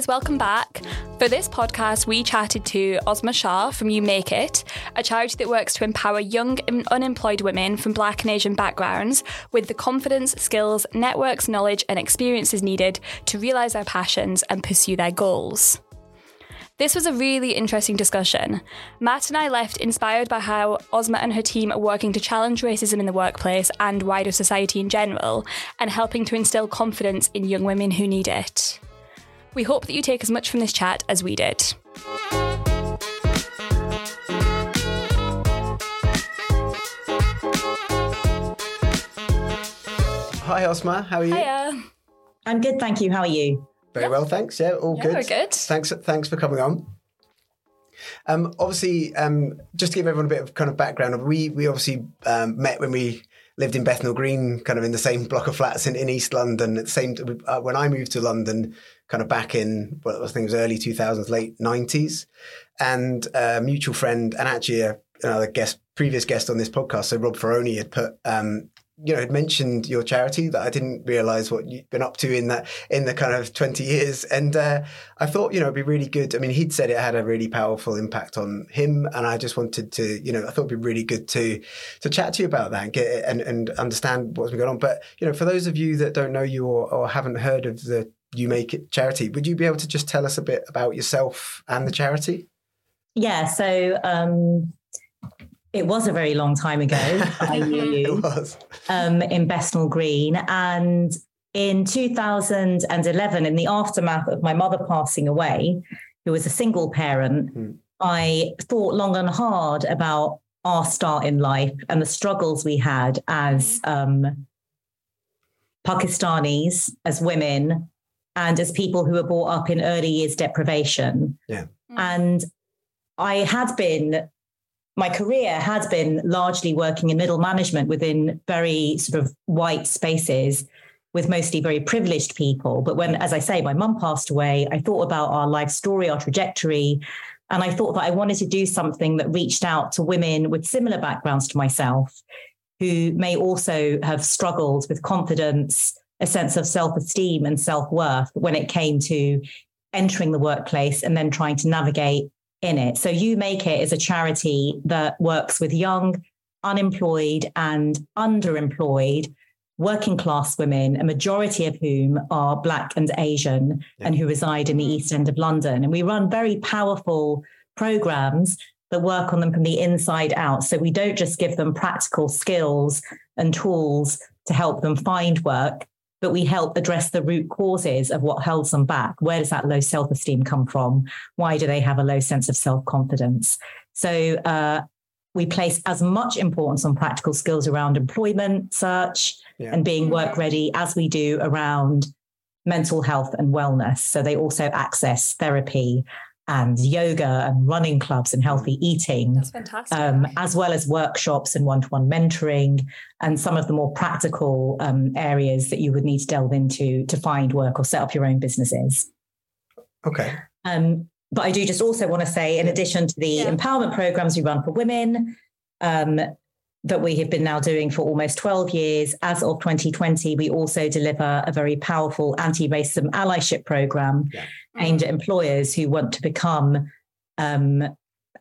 guys, welcome back. For this podcast, we chatted to Asma Shah from You Make It, a charity that works to empower young and unemployed women from Black and Asian backgrounds with the confidence, skills, networks, knowledge, and experiences needed to realise their passions and pursue their goals. This was a really interesting discussion. Matt and I left inspired by how Asma and her team are working to challenge racism in the workplace and wider society in general, and helping to instill confidence in young women who need it. We hope that you take as much from this chat as we did. Hi, Asma. How are you? Hiya. I'm good, thank you. How are you? Very well, thanks. Yeah, all Yeah, good. we're good. Thanks, thanks for coming on. Um, obviously, um, just to give everyone a bit of kind of background, we we obviously um, met when we lived in Bethnal Green, kind of in the same block of flats in, in East London. At the same uh, when I moved to London, kind of back in well, I think it was early two thousands, late nineties, and a mutual friend and actually a, another guest, previous guest on this podcast, so Rob Ferroni had put um, you know, had mentioned your charity that I didn't realize what you've been up to in that in the kind of 20 years. And uh, I thought, you know, it'd be really good. I mean, he'd said it had a really powerful impact on him. And I just wanted to, you know, I thought it'd be really good to to chat to you about that and get and, and understand what's been going on. But, you know, for those of you that don't know you or, or haven't heard of the You Make It charity, would you be able to just tell us a bit about yourself and the charity? Yeah, so um, it was a very long time ago. I knew It you was. um, in Bethnal Green. And in 2011, in the aftermath of my mother passing away, who was a single parent, Hmm. I thought long and hard about our start in life and the struggles we had as um, Pakistanis, as women, and as people who were brought up in early years deprivation. Yeah. And I had been, my career had been largely working in middle management within very sort of white spaces with mostly very privileged people. But when, as I say, my mum passed away, I thought about our life story, our trajectory. And I thought that I wanted to do something that reached out to women with similar backgrounds to myself who may also have struggled with confidence, a sense of self esteem and self worth when it came to entering the workplace and then trying to navigate in it. So, You Make It is a charity that works with young, unemployed, and underemployed working class women, a majority of whom are Black and Asian Yeah. and who reside in the East End of London. And we run very powerful programs that work on them from the inside out. So we don't just give them practical skills and tools to help them find work, but we help address the root causes of what holds them back. Where does that low self esteem come from? Why do they have a low sense of self confidence? So uh, we place as much importance on practical skills around employment search Yeah. and being work ready as we do around mental health and wellness. So they also access therapy and yoga and running clubs and healthy eating That's fantastic. um, as well as workshops and one-to-one mentoring and some of the more practical um, areas that you would need to delve into to find work or set up your own businesses. Okay. Um, but I do just also want to say, in addition to the Yeah. empowerment programs we run for women, um, that we have been now doing for almost 12 years, as of 2020, we also deliver a very powerful anti racism allyship program Yeah. aimed at employers who want to become um,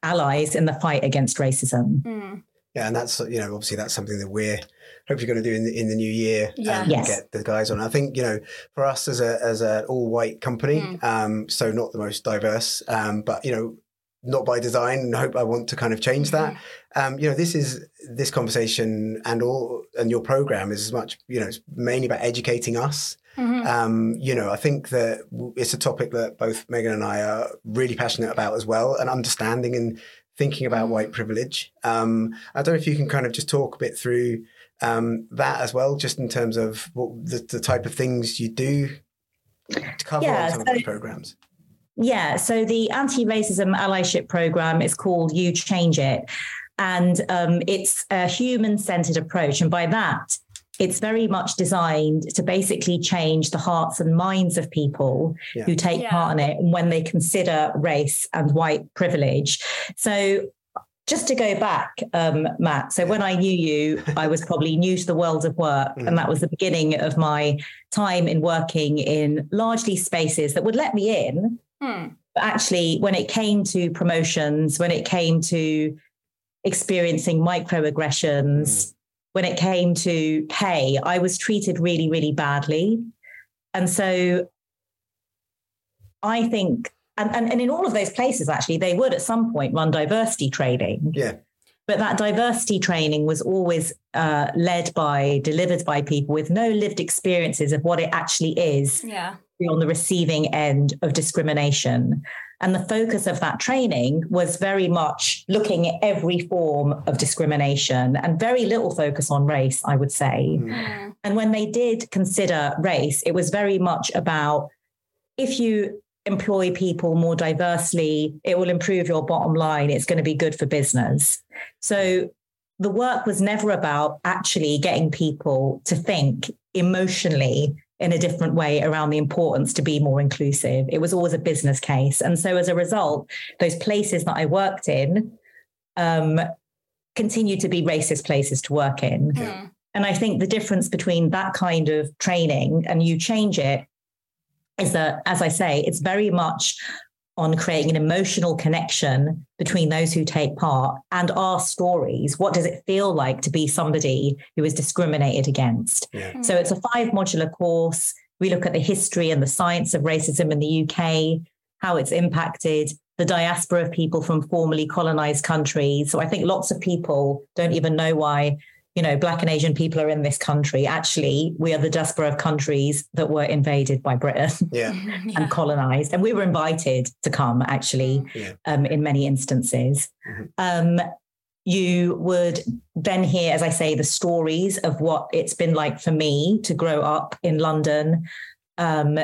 allies in the fight against racism. Mm. Yeah, and that's you know obviously that's something that we're hopefully going to do in the, in the new year. Yeah. and Yes. get the guys on. I think you know for us as a as an all white company, Mm. um, so not the most diverse, um, but you know not by design. And I hope I want to kind of change that. Um, you know, this is this conversation and all and your program is as much you know it's mainly about educating us. Mhm. Um, you know, I think that it's a topic that both Megan and I are really passionate about as well, and understanding and thinking about Mm. white privilege. Um, I don't know if you can kind of just talk a bit through um, that as well, just in terms of what the, the type of things you do to cover Yeah, on some so- of those programs. Yeah, so the anti racism allyship program is called You Change It. And um, it's a human centered approach. And by that, it's very much designed to basically change the hearts and minds of people Yeah. who take Yeah. part in it when they consider race and white privilege. So just to go back, um, Matt. So when I knew you, I was probably new to the world of work, mm. and that was the beginning of my time in working in largely spaces that would let me in. Mm. But actually, when it came to promotions, when it came to experiencing microaggressions, mm. when it came to pay, I was treated really, really badly. And so I think and, and, and in all of those places, actually, they would at some point run diversity training. Yeah. But that diversity training was always uh, led by, delivered by people with no lived experiences of what it actually is yeah. On the receiving end of discrimination. And the focus of that training was very much looking at every form of discrimination and very little focus on race, I would say. Mm. And when they did consider race, it was very much about if you employ people more diversely, it will improve your bottom line. It's going to be good for business. So the work was never about actually getting people to think emotionally in a different way around the importance to be more inclusive. It was always a business case. And so as a result, those places that I worked in um, continue to be racist places to work in. Mm. And I think the difference between that kind of training and you change it is that, as I say, it's very much on creating an emotional connection between those who take part and our stories. What does it feel like to be somebody who is discriminated against? Yeah. Hmm. So it's a five modular course. We look at the history and the science of racism in the UK, how it's impacted the diaspora of people from formerly colonized countries. So I think lots of people don't even know why you know, black and Asian people are in this country. Actually, we are the diaspora of countries that were invaded by Britain yeah. and yeah. colonized. And we were invited to come, actually, yeah. um, in many instances. Mm-hmm. Um, you would then hear, as I say, the stories of what it's been like for me to grow up in London. Um,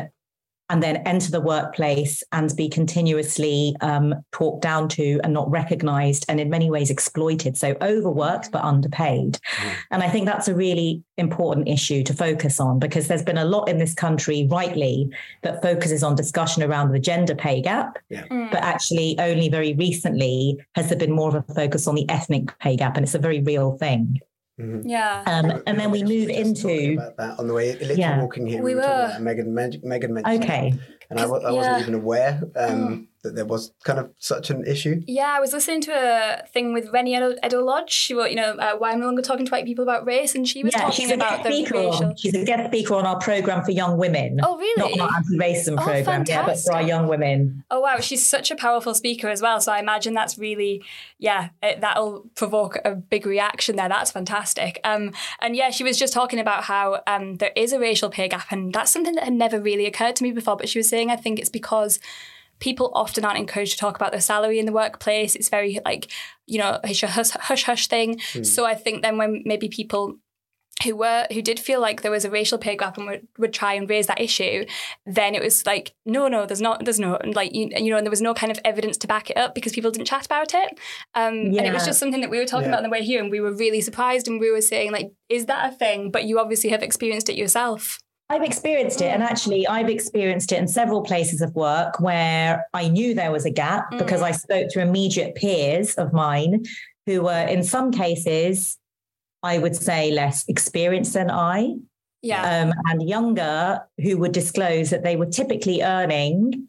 and then enter the workplace and be continuously um, talked down to and not recognized and in many ways exploited. So overworked but underpaid. Mm. And I think that's a really important issue to focus on because there's been a lot in this country, rightly, that focuses on discussion around the gender pay gap. Yeah. Mm. But actually, only very recently has there been more of a focus on the ethnic pay gap. And it's a very real thing. Mm-hmm. Yeah. Um, and then we move into about that on the way literally yeah. walking here. We, we were, were. Megan. Megan mentioned. Okay. And I, I wasn't even aware. Um, mm that there was kind of such an issue? Yeah, I was listening to a thing with Reni Eddo-Lodge. She wrote, you know, uh, why I'm no longer talking to white people about race, and she was yeah, talking about the racial. She's a guest speaker on our program for young women. Oh, really? Not our anti-racism oh, program, yeah, but for our young women. Oh wow, she's such a powerful speaker as well. So I imagine that's really, yeah, it, that'll provoke a big reaction there. That's fantastic. Um, and yeah, she was just talking about how um, there is a racial pay gap, and that's something that had never really occurred to me before. But she was saying, I think it's because people often aren't encouraged to talk about their salary in the workplace. It's very like, you know, it's hush hush hush thing. Mm. So I think then when maybe people who were who did feel like there was a racial pay gap and would, would try and raise that issue, then it was like, no, no, there's not, there's no, like you, you know, and there was no kind of evidence to back it up because people didn't chat about it. Um, yeah. And it was just something that we were talking yeah. about on the way here, and we were really surprised, and we were saying like, is that a thing? But you obviously have experienced it yourself. I've experienced it. And actually, I've experienced it in several places of work where I knew there was a gap mm. because I spoke to immediate peers of mine who were, in some cases, I would say less experienced than I. Yeah. Um, and younger who would disclose that they were typically earning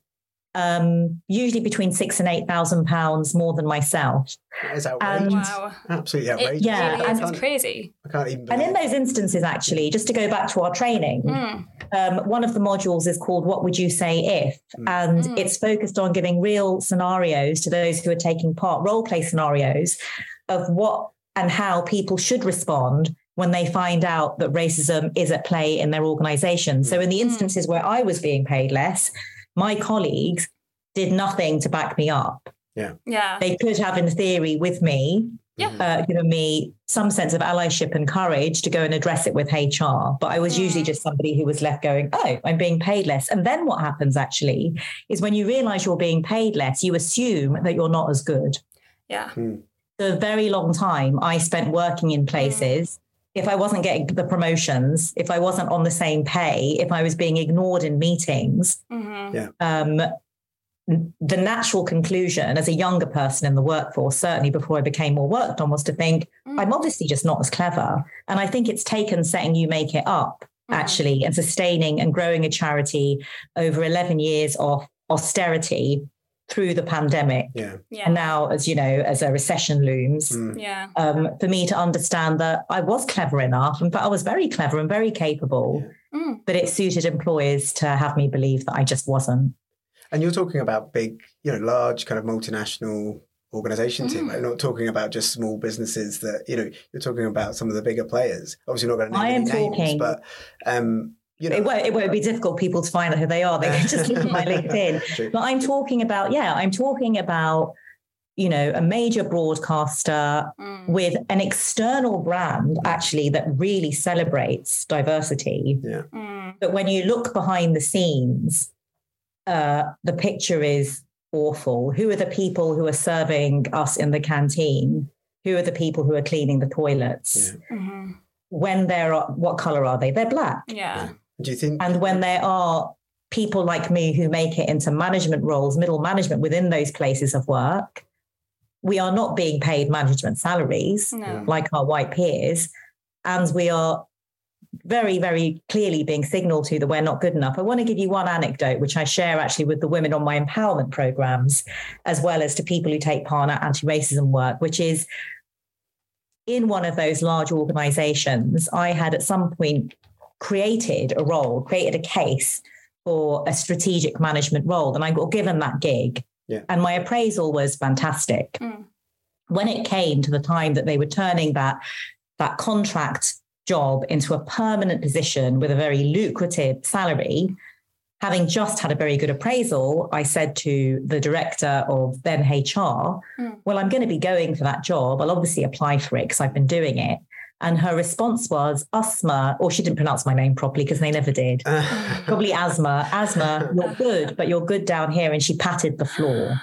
um, usually between six and eight thousand pounds more than myself. That is outrageous. wow. Absolutely outrageous. It, yeah, really and, it's crazy. I can't even. And in those instances, actually, just to go back to our training, mm. um, one of the modules is called "What Would You Say If," mm. and mm. it's focused on giving real scenarios to those who are taking part, role play scenarios of what and how people should respond when they find out that racism is at play in their organization. So, in the mm. instances where I was being paid less my colleagues did nothing to back me up. Yeah. Yeah. They could have, in theory, with me, yeah. Uh, given me some sense of allyship and courage to go and address it with HR. But I was usually just somebody who was left going, oh, I'm being paid less. And then what happens actually is when you realize you're being paid less, you assume that you're not as good. Yeah. Mm. a very long time I spent working in places if I wasn't getting the promotions, if I wasn't on the same pay, if I was being ignored in meetings, mm-hmm. yeah. um, the natural conclusion as a younger person in the workforce, certainly before I became more worked on, was to think, mm. I'm obviously just not as clever. And I think it's taken setting You Make It Up, mm. actually, and sustaining and growing a charity over 11 years of austerity through the pandemic. Yeah. yeah. And now, as you know, as a recession looms, mm. yeah. um, for me to understand that I was clever enough. In fact, I was very clever and very capable, yeah. mm. but it suited employers to have me believe that I just wasn't. And you're talking about big, you know, large kind of multinational organizations mm. here. Right? Not talking about just small businesses that, you know, you're talking about some of the bigger players. Obviously, not going to name I am any talking, names, but um, you know, it won't, it won't be difficult people to find out who they are. They can just look at my LinkedIn. But I'm talking about, yeah, I'm talking about, you know, a major broadcaster mm. with an external brand actually that really celebrates diversity. Yeah. Mm. But when you look behind the scenes, uh, the picture is awful. Who are the people who are serving us in the canteen? Who are the people who are cleaning the toilets? Yeah. Mm-hmm. When they're what color are they? They're black. Yeah. Do you think? And when there are people like me who make it into management roles, middle management within those places of work, we are not being paid management salaries no. like our white peers. And we are very, very clearly being signaled to that we're not good enough. I want to give you one anecdote, which I share actually with the women on my empowerment programs, as well as to people who take part in anti racism work, which is in one of those large organizations, I had at some point created a role, created a case for a strategic management role, and I got given that gig. Yeah. And my appraisal was fantastic. Mm. When it came to the time that they were turning that that contract job into a permanent position with a very lucrative salary, having just had a very good appraisal, I said to the director of then HR, mm. Well, I'm going to be going for that job. I'll obviously apply for it because I've been doing it. And her response was, asthma, or she didn't pronounce my name properly because they never did. Probably asthma. Asthma, you're good, but you're good down here. And she patted the floor.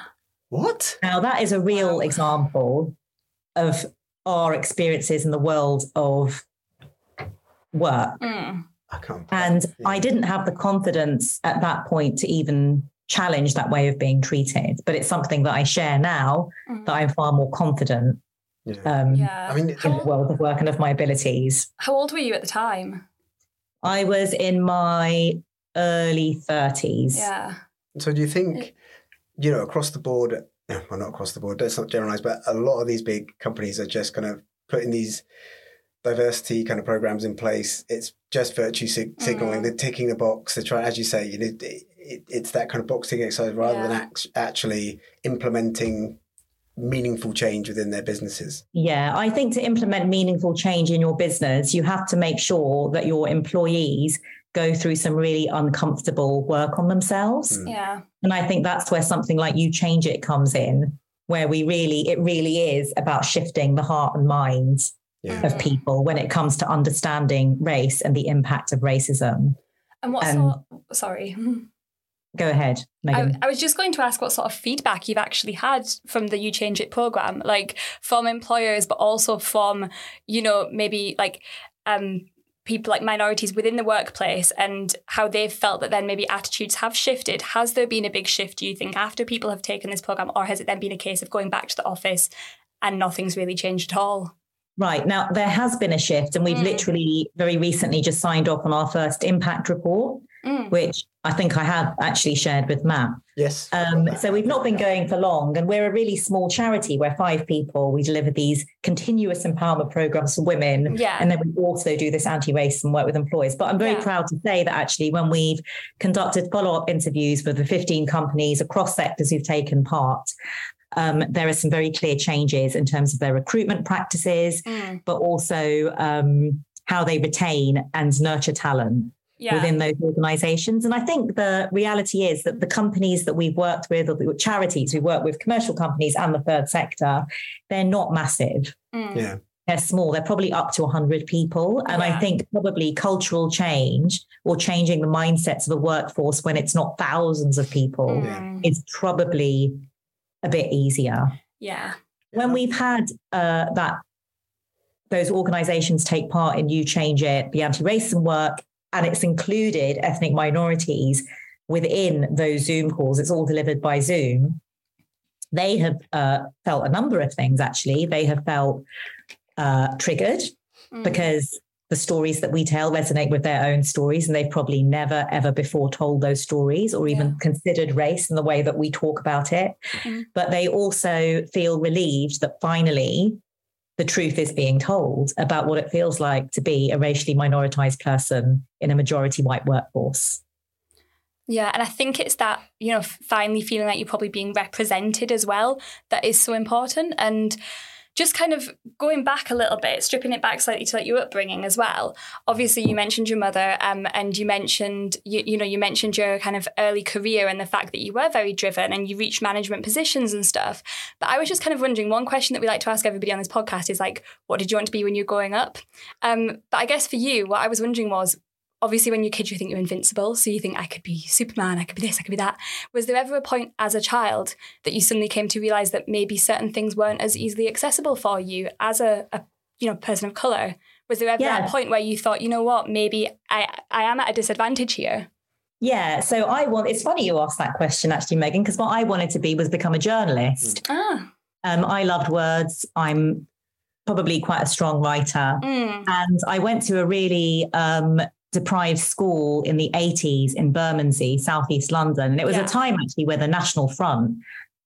What? Now, that is a real example of our experiences in the world of work. Mm. I can't. And yeah. I didn't have the confidence at that point to even challenge that way of being treated. But it's something that I share now mm. that I'm far more confident. Yeah. Um, yeah. I mean, in the world of work and of my abilities. How old were you at the time? I was in my early 30s. Yeah. So do you think, you know, across the board, well, not across the board, let's not generalize, but a lot of these big companies are just kind of putting these diversity kind of programs in place. It's just virtue sig- signaling. Mm. They're ticking the box. They're trying, as you say, you know, it, it, it's that kind of boxing exercise rather yeah. than act- actually implementing meaningful change within their businesses. Yeah, I think to implement meaningful change in your business, you have to make sure that your employees go through some really uncomfortable work on themselves. Mm. Yeah. And I think that's where something like you change it comes in, where we really, it really is about shifting the heart and minds yeah. of people when it comes to understanding race and the impact of racism. And what um, sort? Sorry. Go ahead, I, I, was just going to ask what sort of feedback you've actually had from the You Change It program, like from employers, but also from, you know, maybe like um, people like minorities within the workplace and how they've felt that then maybe attitudes have shifted. Has there been a big shift, do you think, after people have taken this program, or has it then been a case of going back to the office and nothing's really changed at all? Right. Now, there has been a shift, and we've mm. literally very recently just signed off on our first impact report, mm. which I think I have actually shared with Matt. Yes. Um, so we've not been going for long, and we're a really small charity. We're five people. We deliver these continuous empowerment programs for women. Yeah. And then we also do this anti racism work with employers. But I'm very yeah. proud to say that actually, when we've conducted follow up interviews with the 15 companies across sectors who've taken part, um, there are some very clear changes in terms of their recruitment practices, mm. but also um, how they retain and nurture talent. Yeah. within those organizations. And I think the reality is that the companies that we've worked with, or the charities we work with, commercial companies and the third sector, they're not massive. Mm. Yeah. They're small. They're probably up to 100 people. And yeah. I think probably cultural change or changing the mindsets of a workforce when it's not thousands of people mm. is probably a bit easier. Yeah. When we've had uh, that, those organizations take part in You Change It, the anti racism work, and it's included ethnic minorities, within those Zoom calls, it's all delivered by Zoom. They have uh, felt a number of things actually. They have felt uh, triggered mm. because the stories that we tell resonate with their own stories, and they've probably never, ever before told those stories or even yeah. considered race in the way that we talk about it. Mm-hmm. But they also feel relieved that finally the truth is being told about what it feels like to be a racially minoritized person in a majority white workforce. Yeah, and I think it's that, you know, finally feeling like you're probably being represented as well that is so important. And just kind of going back a little bit, stripping it back slightly to like your upbringing as well. Obviously, you mentioned your mother, um, and you mentioned you, you know you mentioned your kind of early career and the fact that you were very driven and you reached management positions and stuff. But I was just kind of wondering. One question that we like to ask everybody on this podcast is like, what did you want to be when you were growing up? Um, but I guess for you, what I was wondering was, obviously when you're kids you think you're invincible so you think i could be superman i could be this i could be that was there ever a point as a child that you suddenly came to realize that maybe certain things weren't as easily accessible for you as a, a you know person of color was there ever yeah. that point where you thought you know what maybe i i am at a disadvantage here yeah, so I want. It's funny you asked that question, actually, Megan, because what I wanted to be was become a journalist. Ah. Um, I loved words. I'm probably quite a strong writer. Mm. And I went to a really um, deprived school in the 80s in Bermondsey, southeast London. And it was yeah. a time actually where the National Front,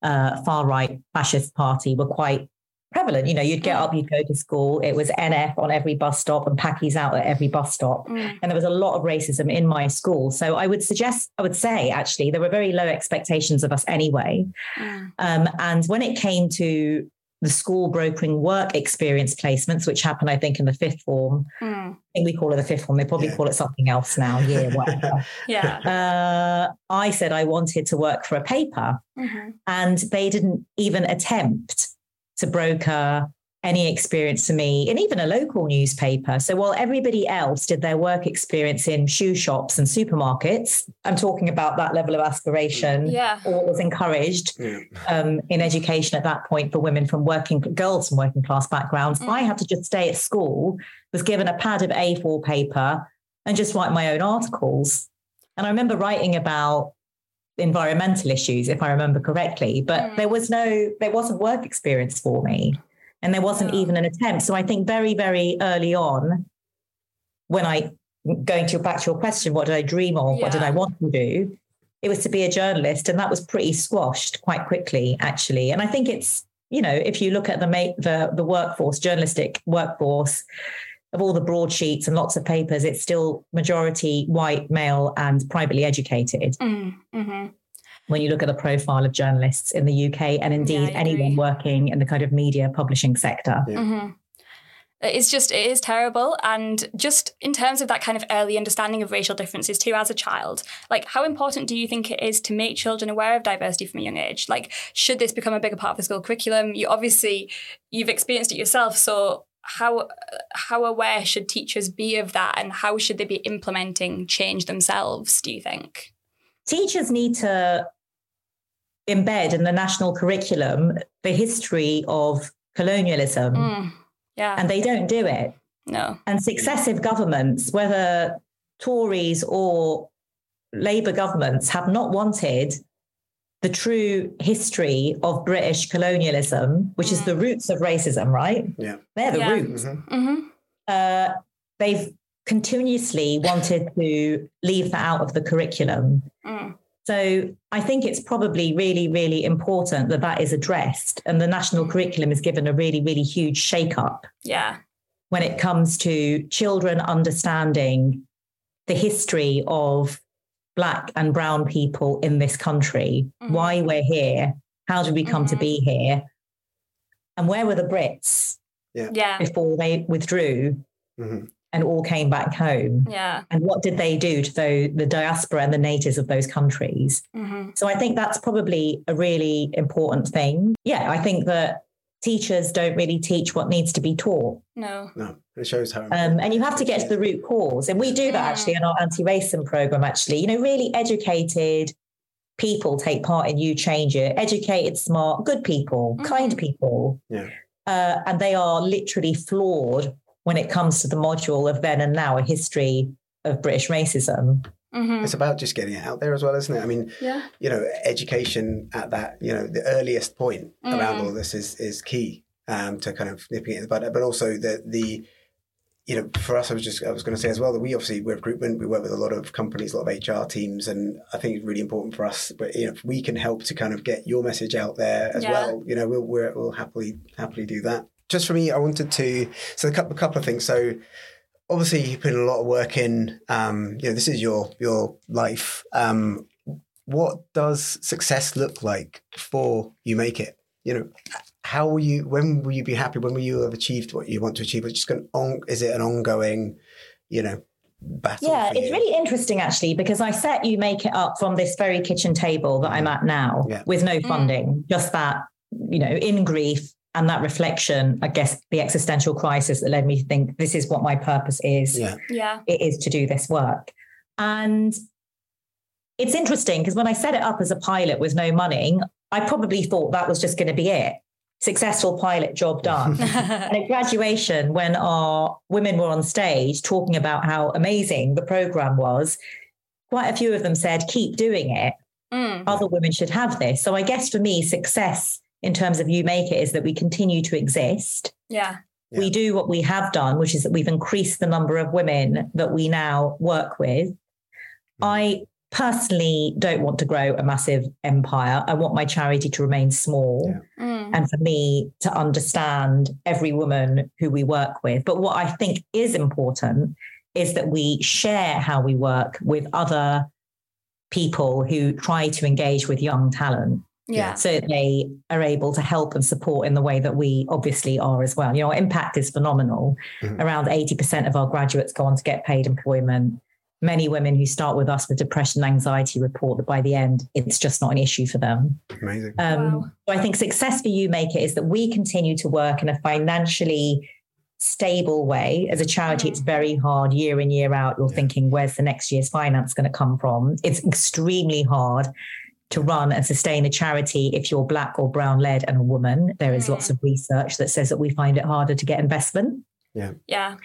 uh, far right fascist party, were quite prevalent. You know, you'd get mm. up, you'd go to school. It was NF on every bus stop and Packies out at every bus stop. Mm. And there was a lot of racism in my school. So I would suggest, I would say actually, there were very low expectations of us anyway. Mm. Um, and when it came to the school brokering work experience placements, which happen, I think, in the fifth form. Mm. I think we call it the fifth form. They probably yeah. call it something else now, year, whatever. yeah. Uh, I said I wanted to work for a paper, mm-hmm. and they didn't even attempt to broker any experience to me in even a local newspaper. So while everybody else did their work experience in shoe shops and supermarkets, I'm talking about that level of aspiration yeah. or was encouraged yeah. um, in education at that point for women from working girls from working class backgrounds. Mm. I had to just stay at school, was given a pad of A4 paper and just write my own articles. And I remember writing about environmental issues, if I remember correctly, but mm. there was no, there wasn't work experience for me and there wasn't even an attempt. So I think very, very early on, when I going to back to your question, what did I dream of? Yeah. What did I want to do? It was to be a journalist, and that was pretty squashed quite quickly, actually. And I think it's you know if you look at the the the workforce, journalistic workforce of all the broadsheets and lots of papers, it's still majority white, male, and privately educated. Mm, mm-hmm when you look at the profile of journalists in the UK and indeed yeah, anyone working in the kind of media publishing sector. Yeah. Mm-hmm. It's just, it is terrible. And just in terms of that kind of early understanding of racial differences too as a child, like how important do you think it is to make children aware of diversity from a young age? Like, should this become a bigger part of the school curriculum? You obviously, you've experienced it yourself. So how how aware should teachers be of that and how should they be implementing change themselves do you think teachers need to embed in the national curriculum the history of colonialism. Mm, yeah. And they don't do it. No. And successive governments, whether Tories or Labour governments, have not wanted the true history of British colonialism, which mm. is the roots of racism, right? Yeah. They're the yeah. roots. Mm-hmm. Mm-hmm. Uh, they've continuously wanted to leave that out of the curriculum. Mm. So I think it's probably really, really important that that is addressed and the national mm. curriculum is given a really, really huge shake up. Yeah. When it comes to children understanding the history of Black and Brown people in this country, mm-hmm. why we're here, how did we come mm-hmm. to be here, and where were the Brits yeah. Yeah. before they withdrew? Mm-hmm and all came back home. Yeah. And what did they do to the, the diaspora and the natives of those countries? Mm-hmm. So I think that's probably a really important thing. Yeah, I think that teachers don't really teach what needs to be taught. No. No, it shows how. Um, and you have to get to the root cause. And we do that actually in our anti racism program, actually. You know, really educated people take part in You Change It, educated, smart, good people, mm-hmm. kind people. Yeah. Uh, and they are literally flawed when it comes to the module of then and now, a history of British racism. Mhm. It's about just getting it out there as well, isn't it? I mean, Yeah. you know, education at that, you know, the earliest point around Mm. all this is is key um, to kind of nipping it in the bud. But also the the you know, for us, I was just I was going to say as well that we obviously we're recruitment. We work with a lot of companies, a lot of HR teams, and I think it's really important for us. But you know, if we can help to kind of get your message out there as Yeah. well, you know, we'll we're, we'll happily happily do that. Just for me, I wanted to so a couple a couple of things. So obviously, you put a lot of work in. Um, you know, this is your your life. Um, what does success look like for you make it? You know, how will you? When will you be happy? When will you have achieved what you want to achieve? It's just going on. Is it an ongoing, you know, battle? Yeah, it's really interesting actually because I set you make it up from this very kitchen table that I'm at now Yeah. with no funding, just that, you know, in grief and that reflection, I guess the existential crisis that led me to think this is what my purpose is. Yeah. Yeah. It is to do this work. And it's interesting because when I set it up as a pilot with no money, I probably thought that was just going to be it. Successful pilot job done. And at graduation, when our women were on stage talking about how amazing the program was, quite a few of them said, keep doing it. Mm. Other women should have this. So I guess for me, success in terms of You Make It is that we continue to exist. Yeah. Yeah. We do what we have done, which is that we've increased the number of women that we now work with. I personally don't want to grow a massive empire. I want my charity to remain small Yeah. Mm. and for me to understand every woman who we work with. But what I think is important is that we share how we work with other people who try to engage with young talent Yeah. so they are able to help and support in the way that we obviously are as well. You know, our impact is phenomenal. Mhm. Around 80% of our graduates go on to get paid employment. Many women who start with us with depression and anxiety report that by the end, it's just not an issue for them. Amazing. Um, Wow. So I think success for you make it is that we continue to work in a financially stable way. As a charity, Mhm. it's very hard year in, year out. You're Yeah. thinking, where's the next year's finance going to come from? It's extremely hard to run and sustain a charity if you're black or brown led and a woman. There is lots of research that says that we find it harder to get investment. Yeah.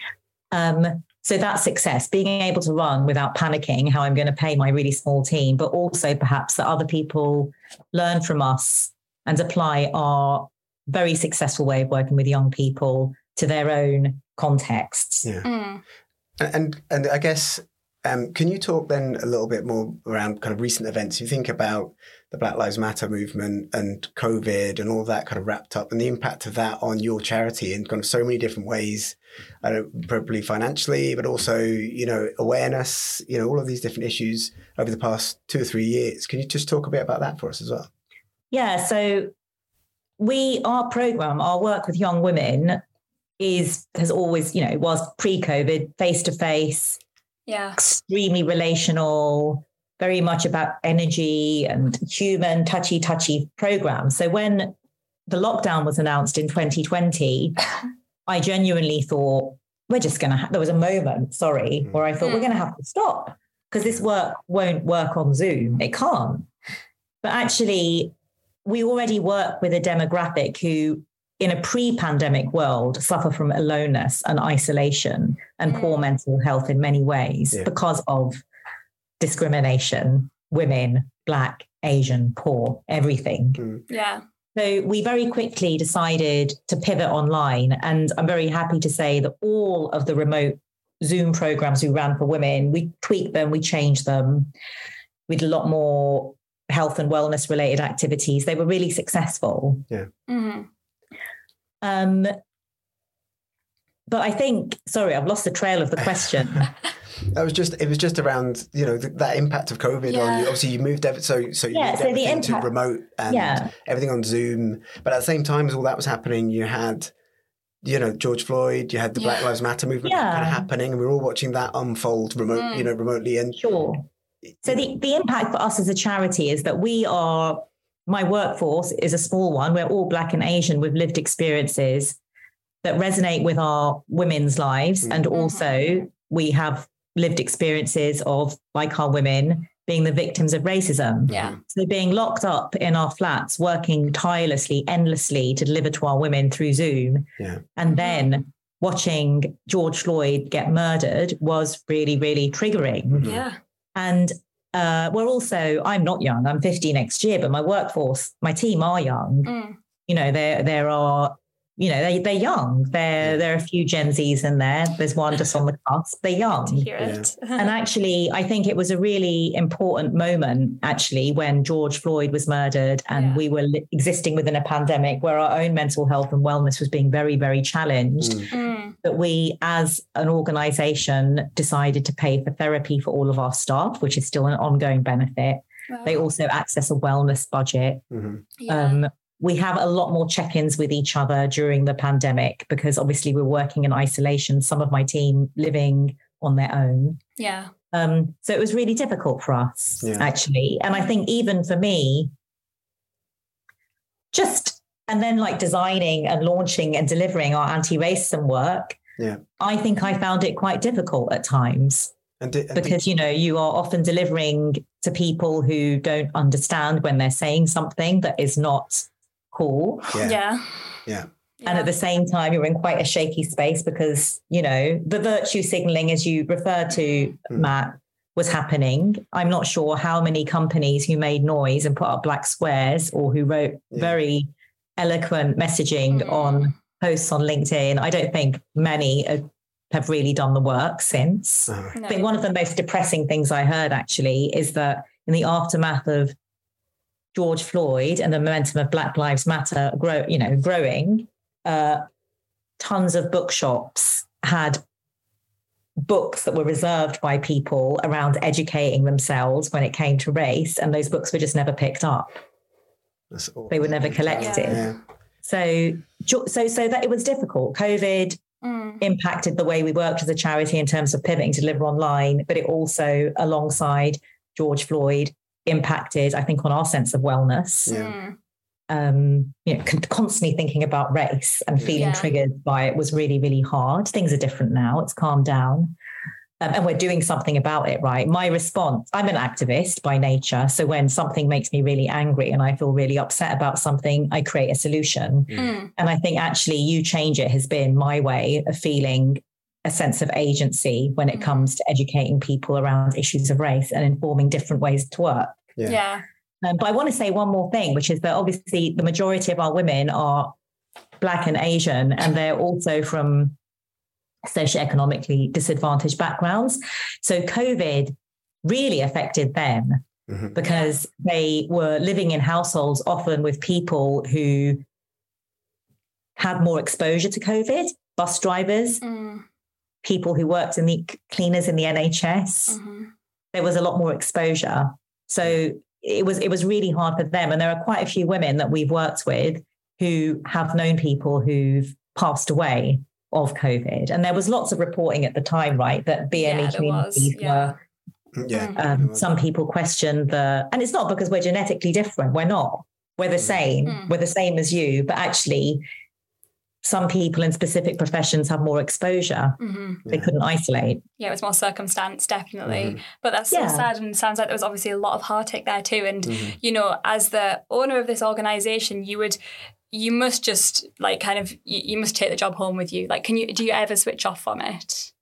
Um, so that's success, being able to run without panicking how I'm going to pay my really small team, but also perhaps that other people learn from us and apply our very successful way of working with young people to their own contexts. Yeah. Mm. And and, and I guess um, can you talk then a little bit more around kind of recent events? You think about the Black Lives Matter movement and COVID and all that kind of wrapped up, and the impact of that on your charity in kind of so many different ways. Probably financially, but also you know awareness. You know all of these different issues over the past two or three years. Can you just talk a bit about that for us as well? Yeah. So we, our program, our work with young women is, has always, you know, was pre COVID, face to face, Yeah. extremely relational, very much about energy and human, touchy, touchy program. So when the lockdown was announced in 2020, I genuinely thought, we're just going to, ha-. there was a moment, sorry, Mm. where I thought, we're going to have to stop because this work won't work on Zoom. It can't. But actually, we already work with a demographic who, in a pre pandemic world, suffer from aloneness and isolation and poor Mm. mental health in many ways Yeah. because of discrimination, women, Black, Asian, poor, everything. Yeah. So we very quickly decided to pivot online. And I'm very happy to say that all of the remote Zoom programs we ran for women, we tweaked them, we changed them. We did a lot more health and wellness related activities. They were really successful. Mm. Um, but I think, sorry, I've lost the trail of the question. That was just it was just around you know th- that impact of COVID on you. Obviously, you moved ev- so so you Yeah, moved so the everything to remote and yeah. everything on Zoom. But at the same time as all that was happening, you had you know George Floyd, you had the Black Lives Matter movement Yeah. kind of happening, and we are all watching that unfold remote, Mm. you know, remotely. And Sure. So the, the impact for us as a charity is that we are, my workforce is a small one. We're all Black and Asian with lived experiences that resonate with our women's lives. Mm. And also we have lived experiences of, like our women, being the victims of racism. Yeah. So being locked up in our flats, working tirelessly, endlessly to deliver to our women through Zoom, Yeah. and then watching George Floyd get murdered was really, really triggering. Yeah. And uh, we're also, I'm not young, I'm 50 next year, but my workforce, my team are young. Mm. You know, there there are you know, they, they're young. There, there are a few Gen Zs in there. There's one just on the cusp. They're young. To hear it. and actually, I think it was a really important moment, actually, when George Floyd was murdered and Yeah. we were li- existing within a pandemic where our own mental health and wellness was being very, very challenged. Mm. Mm. That we, as an organization, decided to pay for therapy for all of our staff, which is still an ongoing benefit. Wow. They also access a wellness budget. Mhm. Yeah. Um, we have a lot more check-ins with each other during the pandemic because obviously we're working in isolation. Some of my team living on their own. yeah. Um, so it was really difficult for us, Yeah. actually. And I think even for me, just and then like designing and launching and delivering our anti-racism work, Yeah. I think I found it quite difficult at times And, did, and did- because you know you are often delivering to people who don't understand when they're saying something that is not cool yeah, Yeah. yeah, and at the same time you're in quite a shaky space because you know the virtue signaling as you referred to Mm. matt was happening i'm not sure how many companies who made noise and put up black squares or who wrote Yeah. very eloquent messaging Mm. on posts on linkedin i don't think many have really done the work since uh-huh. No. I think one of the most depressing things I heard actually is that in the aftermath of George Floyd and the momentum of Black Lives Matter grow, you know, growing, uh, tons of bookshops had books that were reserved by people around educating themselves when it came to race, and those books were just never picked up. That's awful. They were never collected. Yeah. So, so, so that it was difficult. COVID Mm. impacted the way we worked as a charity in terms of pivoting to deliver online, but it also, alongside George Floyd, impacted, I think, on our sense of wellness. Yeah. Mm. Um, you know, con- constantly thinking about race and feeling Yeah. triggered by it was really, really hard. Things are different now. It's calmed down. Um, and we're doing something about it, right? My response I'm an activist by nature. So when something makes me really angry and I feel really upset about something, I create a solution. Mm. And I think actually you change it has been my way of feeling a sense of agency when it Mhm. comes to educating people around issues of race and informing different ways to work. Yeah. Yeah. Um, but I want to say one more thing, which is that obviously the majority of our women are Black and Asian, and they're also from socioeconomically disadvantaged backgrounds. So COVID really affected them Mhm. because they were living in households often with people who had more exposure to COVID, bus drivers, Mm. People who worked in the cleaners in the NHS. Mhm. There was a lot more exposure. So it was it was really hard for them. And there are quite a few women that we've worked with who have known people who've passed away of COVID. And there was lots of reporting at the time, right, that BME Yeah, communities yeah. were Yeah. Mm. um, some people question the, and it's not because we're genetically different. We're not. We're the same. Mm. We're the same as you. But actually, some people in specific professions have more exposure. Mhm. They Yeah. couldn't isolate. Yeah, it was more circumstance, definitely. Mhm. But that's so Yeah. sad and sounds like there was obviously a lot of heartache there too. And Mhm. you know, as the owner of this organization, you would you must just like kind of you, you must take the job home with you. Like can you do you ever switch off from it?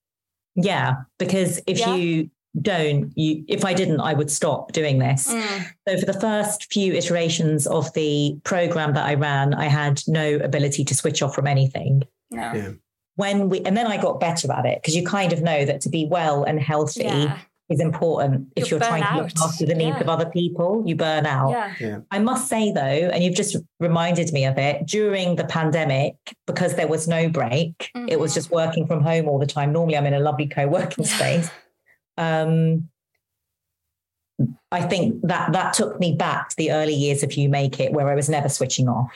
Yeah. Because if Yeah. you don't, you if I didn't, I would stop doing this. Mm. So for the first few iterations of the program that I ran, I had no ability to switch off from anything. No. Yeah. When we and then I got better at it because you kind of know that to be well and healthy Yeah. is important if You'll you're trying burn to look after the needs Yeah. of other people. You burn out. Yeah. I must say though, and you've just reminded me of it, during the pandemic, because there was no break, it was Mhm. just working from home all the time. Normally I'm in a lovely co-working space. Um I think that that took me back to the early years of You Make It, where I was never switching off.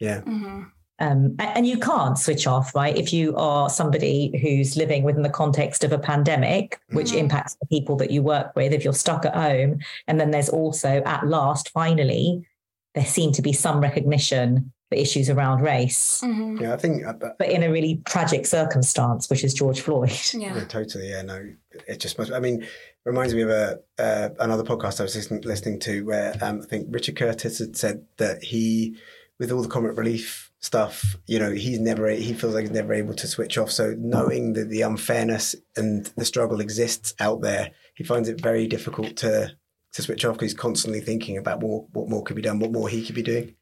Yeah. hmm Um, and you can't switch off, right? If you are somebody who's living within the context of a pandemic, which Mhm. impacts the people that you work with, if you're stuck at home, and then there's also, at last, finally, there seemed to be some recognition for issues around race, hmm Yeah. I think. uh, but- but in a really tragic circumstance, which is George Floyd. Yeah. Yeah, totally. Yeah, no, it just must. I mean, reminds me of a uh, another podcast I was listening, listening to where um, I think Richard Curtis had said that he, with all the comic relief stuff, you know, he's never he feels like he's never able to switch off. So knowing that the unfairness and the struggle exists out there he finds it very difficult to to switch off because he's constantly thinking about more, what more could be done, what more he could be doing.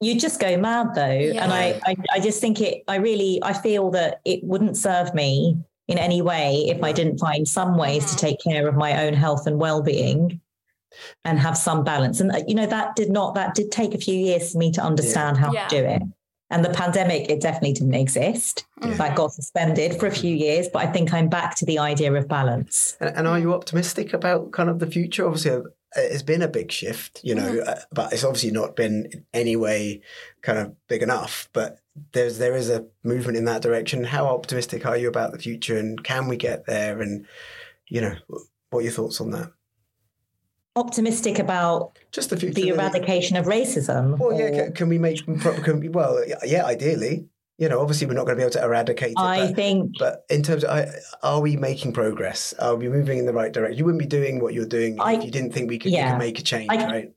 You just go mad though, Yeah. and I, I I just think it. I really I feel that it wouldn't serve me in any way if I didn't find some ways to Mhm. take care of my own health and well-being and have some balance. And uh, you know that did not that did take a few years for me to understand how Yeah. to do it. And the pandemic, it definitely didn't exist. Mhm. That got suspended for a few years, but I think I'm back to the idea of balance. And, and are you optimistic about kind of the future? Obviously, it's been a big shift, you know, uh, but it's obviously not been in any way kind of big enough. But there's there is a movement in that direction. How optimistic are you about the future, and can we get there? And you know, what are your thoughts on that? Optimistic about Just the future. the eradication of racism. Well, yeah. Can, can we make? Can we, well, yeah. Ideally, you know, obviously we're not going to be able to eradicate it. I but- think But in terms of, are we making progress? Are we moving in the right direction? You wouldn't be doing what you're doing I- if you didn't think we could, we yeah. could make a change, I- right?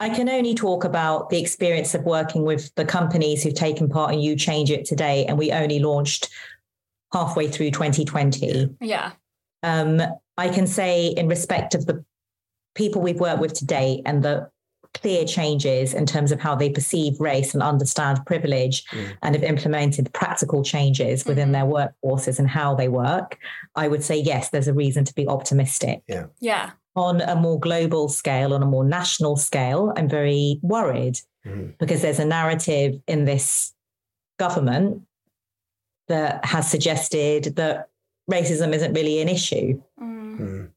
I can only talk about the experience of working with the companies who've taken part in You Change It today, and we only launched halfway through 2020. Yeah. Um, I can say, in respect of the people we've worked with today and the clear changes in terms of how they perceive race and understand privilege Mm. and have implemented practical changes within Mhm. their workforces and how they work, I would say, yes, there's a reason to be optimistic. Yeah. Yeah. On a more global scale, on a more national scale, I'm very worried Mhm. because there's a narrative in this government that has suggested that racism isn't really an issue. Mm. Mm.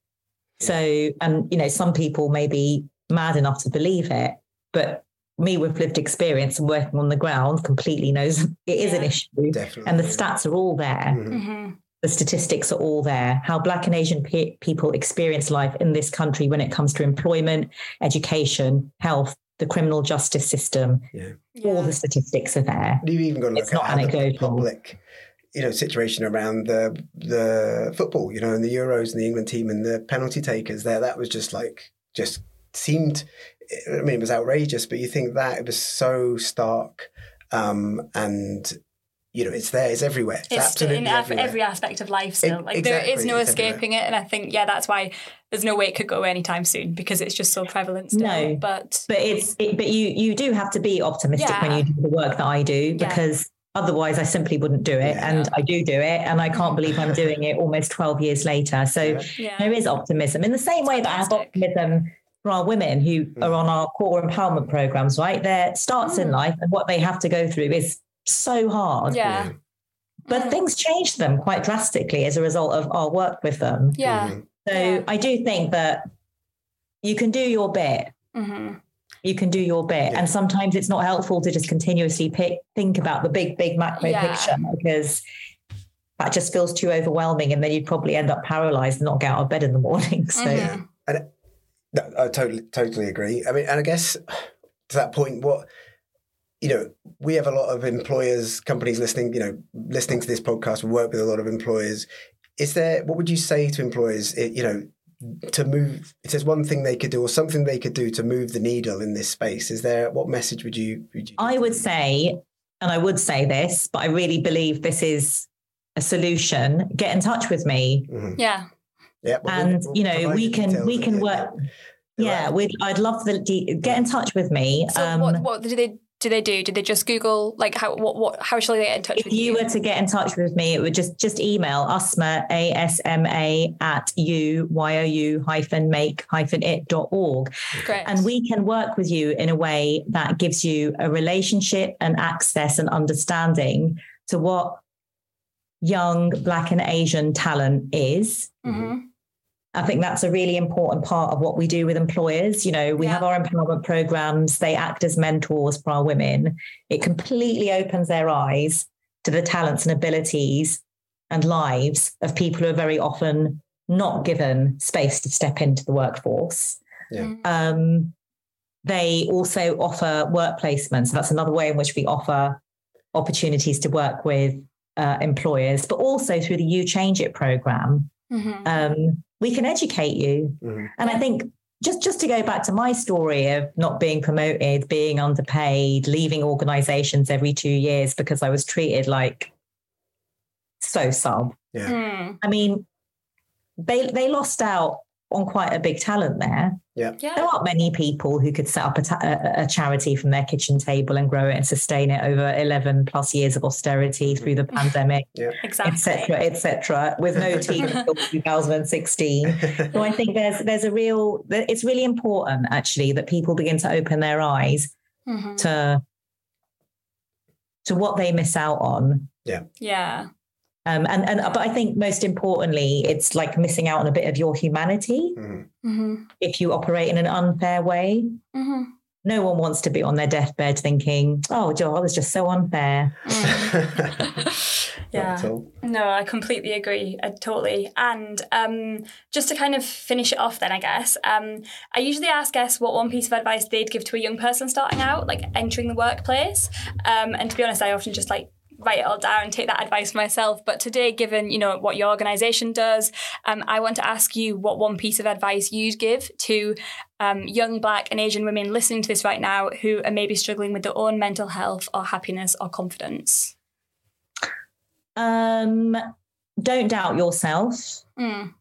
So, and you know, some people may be mad enough to believe it, but me with lived experience and working on the ground completely knows it is an issue. Definitely. And the stats are all there. Mhm. hmm The statistics are all there. How Black and Asian pe- people experience life in this country when it comes to employment, education, health, the criminal justice system, Yeah. all the statistics are there. You've even got to look It's at not how the anecdotal. public, you know, situation around the the football, you know, and the Euros and the England team and the penalty takers there. That was just like just seemed. I mean, it was outrageous, but you think that it was so stark, um, and you know, it's there, it's everywhere. It's, It's absolutely in ev- everywhere. every aspect of life still. Ex- like there is no it's everywhere. escaping it, and I think yeah, that's why there's no way it could go anytime soon because it's just so prevalent still. No. but But it's it, but you you do have to be optimistic when you do the work that I do Yeah. because otherwise I simply wouldn't do it Yeah. and I do do it and I can't believe I'm doing it almost 12 years later. So Yeah. yeah, there is optimism in the same way that I have optimism for our women who Mm. are on our core empowerment programs, right? Their starts in Mm. life and what they have to go through is so hard. yeah, But Mm. things change for them quite drastically as a result of our work with them. yeah. Mhm. So Yeah. I do think that you can do your bit hmm you can do your bit. Yeah. And sometimes it's not helpful to just continuously pick, think about the big, big macro Yeah. picture because that just feels too overwhelming. And then you'd probably end up paralyzed and not get out of bed in the morning. So, Mhm. No, I totally, totally agree. I mean, and I guess to that point, what you know, we have a lot of employers, companies listening. You know, listening to this podcast, we work with a lot of employers. Is there? What would you say to employers? eh, You know, to move. If there's one thing they could do, or something they could do to move the needle in this space, is there? What message would you? Would you I would say, and I would say this, but I really believe this is a solution. Get in touch with me. Mhm. yeah, Yeah, and we'll- you we'll know we can we can work You're yeah right. we'd i'd love the de- get in touch with me So um, what what do they do? They do? Did they just Google like how what what how shall they get in touch if with you were to get in touch with me, it would just just email usma asma at u y o u hyphen make hyphen it dot org, Great. and we can work with you in a way that gives you a relationship and access and understanding to what young Black and Asian talent is. hmm I think that's a really important part of what we do with employers. You know, we Yeah. have our empowerment programs, they act as mentors for our women. It completely opens their eyes to the talents and abilities and lives of people who are very often not given space to step into the workforce. Yeah. Um, they also offer work placements. That's another way in which we offer opportunities to work with uh, employers, but also through the You Change It program hmm um, we can educate you. Mhm. And I think just just to go back to my story of not being promoted, being underpaid, leaving organizations every two years because I was treated like so sub. Yeah. Mm. I mean, they they lost out on quite a big talent there. Yeah. Yeah. There aren't many people who could set up a, ta- a, a charity from their kitchen table and grow it and sustain it over 11 plus years of austerity through the pandemic, yeah. Exactly. etc., etc., with no team until 2016. So I think there's there's a real it's really important actually that people begin to open their eyes Mhm. to to what they miss out on. Yeah. Yeah. Um, and and but I think most importantly, it's like missing out on a bit of your humanity Mhm. hmm if you operate in an unfair way. hmm No one wants to be on their deathbed thinking, "Oh, Joe, I was just so unfair." yeah. Not at all. No, I completely agree. I totally. And um, just to kind of finish it off, then I guess um, I usually ask guests what one piece of advice they'd give to a young person starting out, like entering the workplace. Um, and to be honest, I often just like write it all down and take that advice myself. But today, given you know what your organisation does, um, I want to ask you what one piece of advice you'd give to um, young Black and Asian women listening to this right now who are maybe struggling with their own mental health or happiness or confidence. Um, don't doubt yourself. Mm.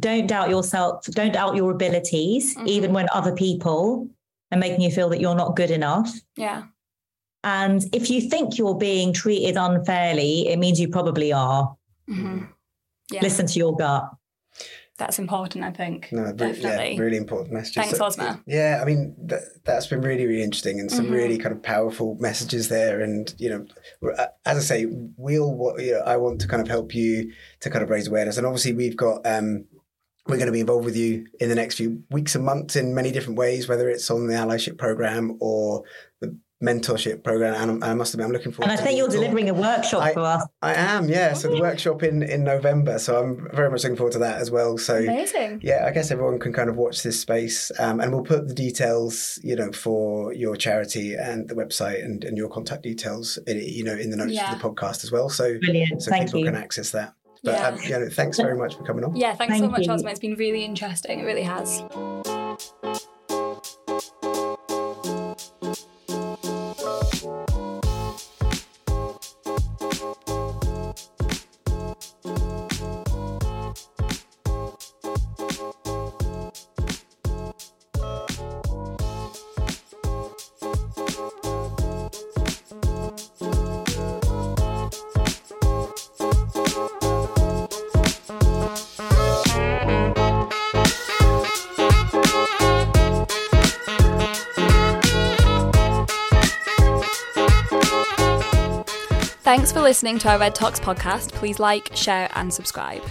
Don't doubt yourself. Don't doubt your abilities, Mhm. even when other people are making you feel that you're not good enough. Yeah. And if you think you're being treated unfairly, it means you probably are. hmm Yeah. Listen to your gut. That's important, I think. No, re- Definitely. yeah, really important messages. Thanks, So- Asma. Yeah, I mean that, that's been really, really interesting and some Mhm. really kind of powerful messages there. And you know, uh, as I say, we'll you know, I want to kind of help you to kind of raise awareness. And obviously, we've got um, we're going to be involved with you in the next few weeks and months in many different ways, whether it's on the allyship program or the mentorship program. And I'm- must admit, I'm looking forward. And I think you're talk. delivering a workshop I- for us. I am, yeah. So the workshop in in November. So I'm very much looking forward to that as well. So Amazing. yeah, I guess everyone can kind of watch this space, um, and we'll put the details, you know, for your charity and the website and, and your contact details, i- you know, in the notes Yeah. of the podcast as well, so Brilliant. so Thank people you. can access that. But Yeah. um, you know, thanks very much for coming on. Yeah, thanks so much, you. Asma. It's been really interesting. It really has. Listening to our Red Talks podcast. Please like, share, and subscribe.